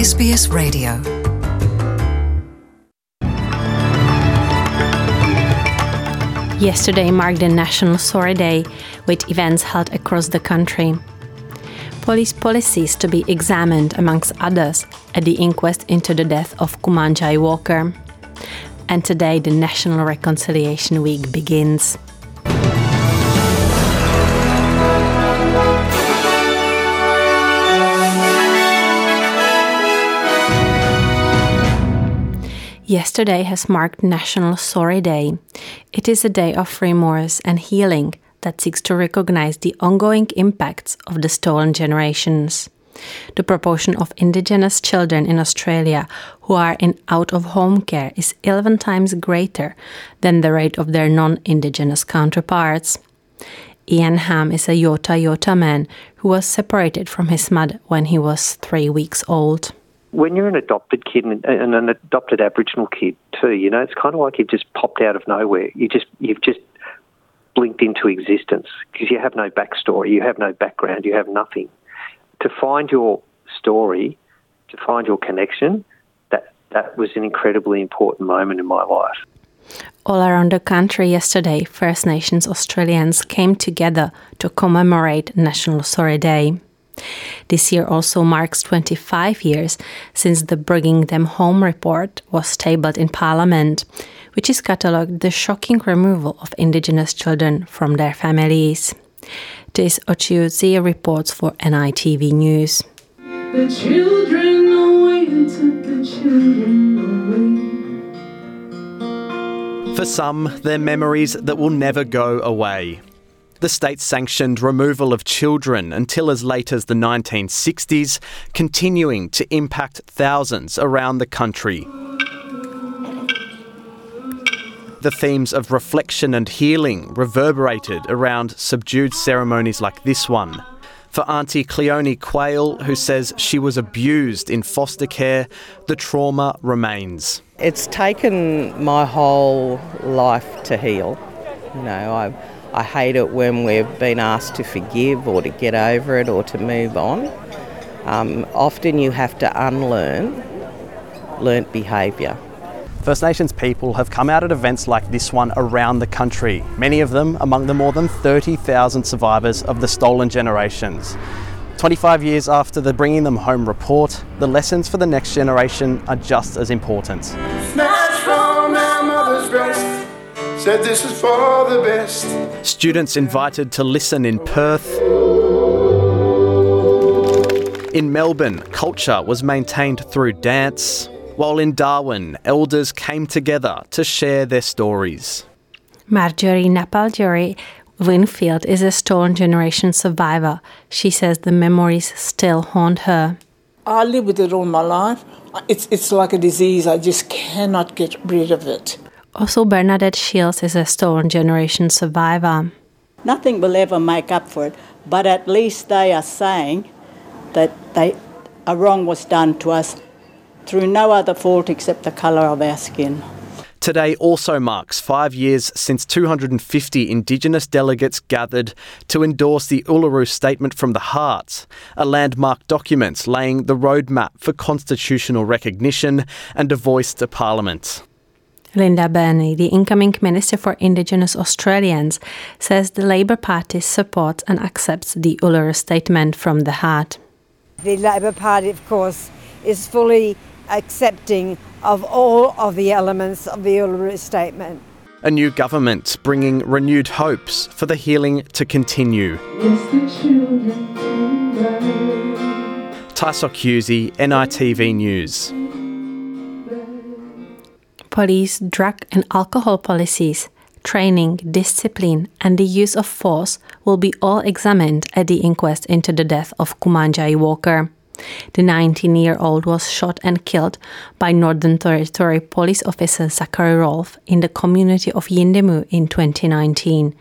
SBS Radio. Yesterday marked the National Sorry Day, with events held across the country. Police policies to be examined, amongst others, at the inquest into the death of Kumanjai Walker. And today, the National Reconciliation Week begins. Yesterday has marked National Sorry Day. It is a day of remorse and healing that seeks to recognize the ongoing impacts of the stolen generations. The proportion of Indigenous children in Australia who are in out of home care is 11 times greater than the rate of their non Indigenous counterparts. Ian Hamm is a Yorta Yorta man who was separated from his mother when he was three weeks old when you're an adopted kid and an adopted Aboriginal kid too, you know, it's kind of like you've just popped out of nowhere. You just you've just blinked into existence because you have no backstory, you have no background, you have nothing. To find your story, to find your connection, that that was an incredibly important moment in my life. All around the country yesterday, First Nations Australians came together to commemorate National Sorry Day. This year also marks 25 years since the Bringing Them Home report was tabled in Parliament, which is catalogued the shocking removal of Indigenous children from their families. Tys Occhiuzzi reports for NITV News. The children away took the children away. For some, they're memories that will never go away. The state sanctioned removal of children until as late as the 1960s, continuing to impact thousands around the country. The themes of reflection and healing reverberated around subdued ceremonies like this one. For Auntie Cleone Quayle, who says she was abused in foster care, the trauma remains. It's taken my whole life to heal. You know, I I hate it when we've been asked to forgive or to get over it or to move on. Um, often you have to unlearn learnt behaviour. First Nations people have come out at events like this one around the country, many of them among the more than 30,000 survivors of the stolen generations. 25 years after the Bringing Them Home report, the lessons for the next generation are just as important said this is for the best. Students invited to listen in Perth. In Melbourne, culture was maintained through dance, while in Darwin, elders came together to share their stories. Marjorie Napaljorie Winfield is a Stolen Generation survivor. She says the memories still haunt her. I live with it all my life. It's, it's like a disease. I just cannot get rid of it. Also, Bernadette Shields is a stolen generation survivor. Nothing will ever make up for it, but at least they are saying that they, a wrong was done to us through no other fault except the colour of our skin. Today also marks five years since 250 Indigenous delegates gathered to endorse the Uluru Statement from the Heart, a landmark document laying the roadmap for constitutional recognition and a voice to Parliament. Linda Burney, the incoming Minister for Indigenous Australians, says the Labor Party supports and accepts the Uluru Statement from the Heart. The Labor Party, of course, is fully accepting of all of the elements of the Uluru Statement. A new government bringing renewed hopes for the healing to continue. Tys Occhiuzzi, NITV News police, drug and alcohol policies, training, discipline, and the use of force will be all examined at the inquest into the death of Kumanjai Walker. The 19 year old was shot and killed by Northern Territory police officer Zachary Rolfe in the community of Yuendumu in 2019.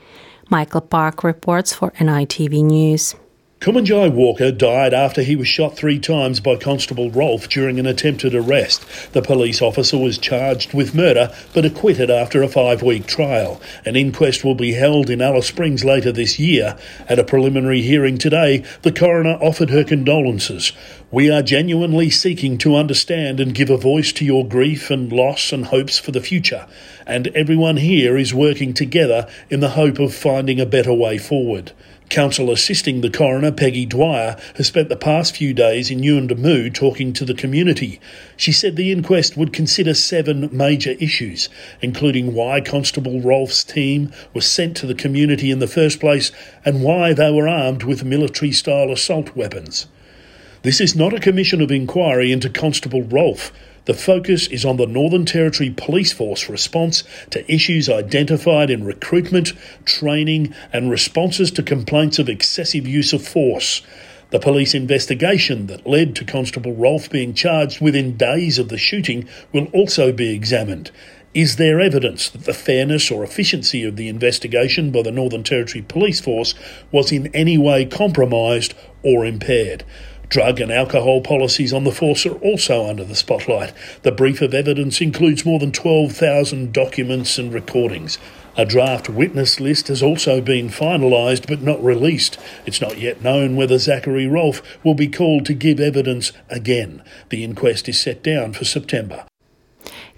Michael Park reports for NITV News. Kumanjai Walker died after he was shot three times by Constable Rolfe during an attempted arrest. The police officer was charged with murder but acquitted after a five week trial. An inquest will be held in Alice Springs later this year. At a preliminary hearing today, the coroner offered her condolences. We are genuinely seeking to understand and give a voice to your grief and loss and hopes for the future. And everyone here is working together in the hope of finding a better way forward. Counsel assisting the coroner, Peggy Dwyer, has spent the past few days in Yuendumu talking to the community. She said the inquest would consider seven major issues, including why Constable Rolfe's team was sent to the community in the first place and why they were armed with military style assault weapons. This is not a commission of inquiry into Constable Rolfe. The focus is on the Northern Territory Police Force response to issues identified in recruitment, training, and responses to complaints of excessive use of force. The police investigation that led to Constable Rolfe being charged within days of the shooting will also be examined. Is there evidence that the fairness or efficiency of the investigation by the Northern Territory Police Force was in any way compromised or impaired? Drug and alcohol policies on the force are also under the spotlight. The brief of evidence includes more than 12,000 documents and recordings. A draft witness list has also been finalised but not released. It's not yet known whether Zachary Rolfe will be called to give evidence again. The inquest is set down for September.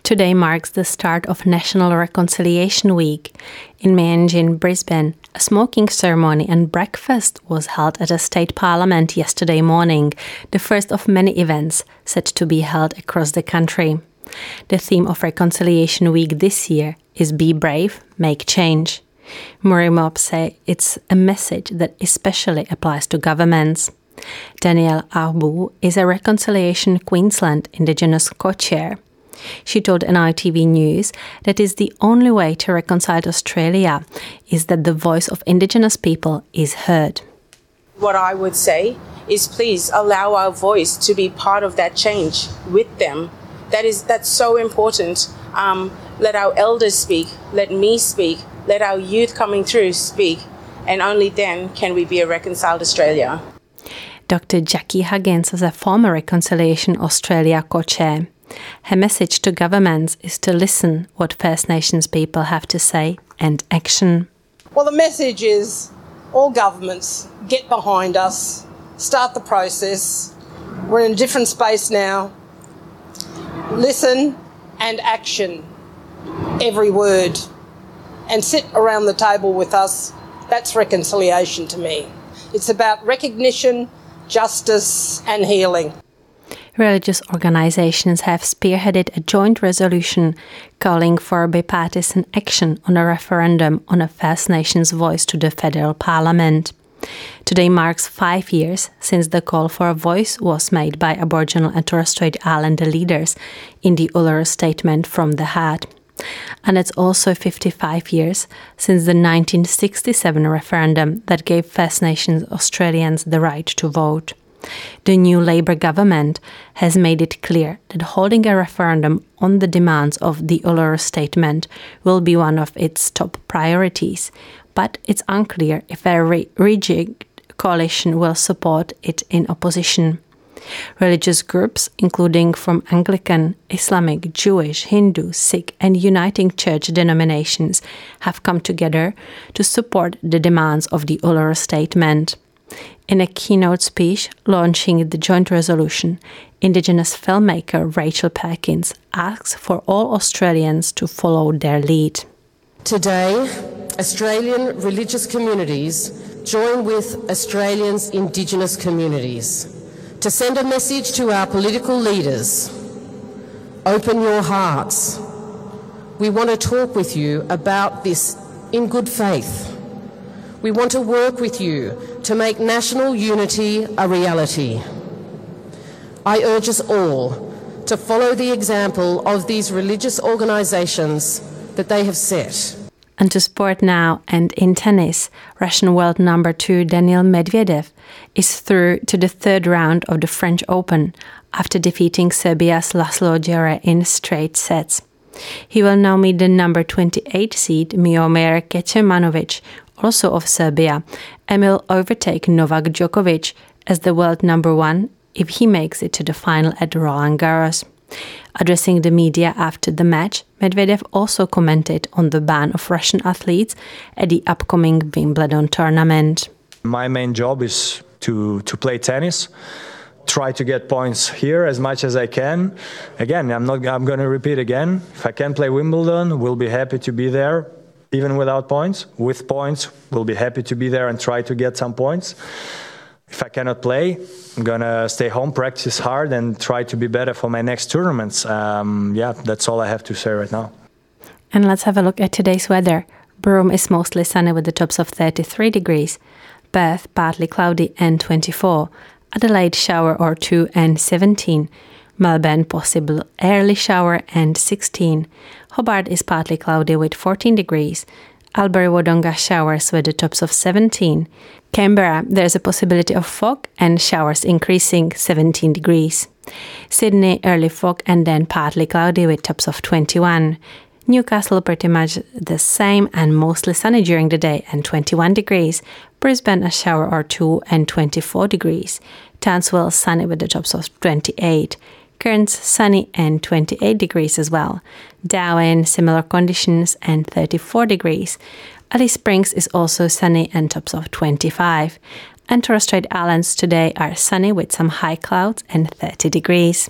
Today marks the start of National Reconciliation Week. In Meanjin, Brisbane, a smoking ceremony and breakfast was held at a state parliament yesterday morning, the first of many events set to be held across the country. The theme of Reconciliation Week this year is Be Brave, Make Change. Murri Mob say it's a message that especially applies to governments. Danielle Arbu is a Reconciliation Queensland Indigenous co-chair. She told NITV News that is the only way to reconcile Australia is that the voice of Indigenous people is heard. What I would say is please allow our voice to be part of that change with them. That is that's so important. Um, let our elders speak. Let me speak. Let our youth coming through speak. And only then can we be a reconciled Australia. Dr. Jackie Huggins is a former Reconciliation Australia co chair. Her message to governments is to listen what First Nations people have to say and action. Well, the message is all governments get behind us, start the process. We're in a different space now. Listen and action every word and sit around the table with us. That's reconciliation to me. It's about recognition, justice, and healing religious organizations have spearheaded a joint resolution calling for bipartisan action on a referendum on a First Nations voice to the federal parliament. Today marks five years since the call for a voice was made by Aboriginal and Torres Strait Islander leaders in the Uluru Statement from the Heart. And it's also 55 years since the 1967 referendum that gave First Nations Australians the right to vote. The new Labour government has made it clear that holding a referendum on the demands of the Uluru Statement will be one of its top priorities, but it's unclear if a re- rigid coalition will support it in opposition. Religious groups, including from Anglican, Islamic, Jewish, Hindu, Sikh, and Uniting Church denominations, have come together to support the demands of the Uluru Statement. In a keynote speech launching the joint resolution, Indigenous filmmaker Rachel Perkins asks for all Australians to follow their lead. Today, Australian religious communities join with Australians' Indigenous communities to send a message to our political leaders Open your hearts. We want to talk with you about this in good faith. We want to work with you to make national unity a reality. I urge us all to follow the example of these religious organisations that they have set. And to sport now and in tennis, Russian world number two Daniil Medvedev is through to the third round of the French Open after defeating Serbia's Laslo Djere in straight sets. He will now meet the number 28 seed Miomir Kecmanovic also of Serbia, and will overtake Novak Djokovic as the world number one if he makes it to the final at Roland Garros. Addressing the media after the match, Medvedev also commented on the ban of Russian athletes at the upcoming Wimbledon tournament. My main job is to, to play tennis try to get points here as much as I can. Again, I'm not. I'm going to repeat again. If I can play Wimbledon, we'll be happy to be there, even without points. With points, we'll be happy to be there and try to get some points. If I cannot play, I'm gonna stay home, practice hard, and try to be better for my next tournaments. Um, yeah, that's all I have to say right now. And let's have a look at today's weather. Broome is mostly sunny with the tops of 33 degrees. Perth partly cloudy and 24. Adelaide shower or 2 and 17. Melbourne possible early shower and 16. Hobart is partly cloudy with 14 degrees. Albury Wodonga showers with the tops of 17. Canberra, there's a possibility of fog and showers increasing 17 degrees. Sydney, early fog and then partly cloudy with tops of 21. Newcastle pretty much the same and mostly sunny during the day and 21 degrees. Brisbane a shower or two and 24 degrees. Townsville sunny with the tops of 28. Cairns sunny and 28 degrees as well. Darwin similar conditions and 34 degrees. Alice Springs is also sunny and tops of 25. And Torres Strait Islands today are sunny with some high clouds and 30 degrees.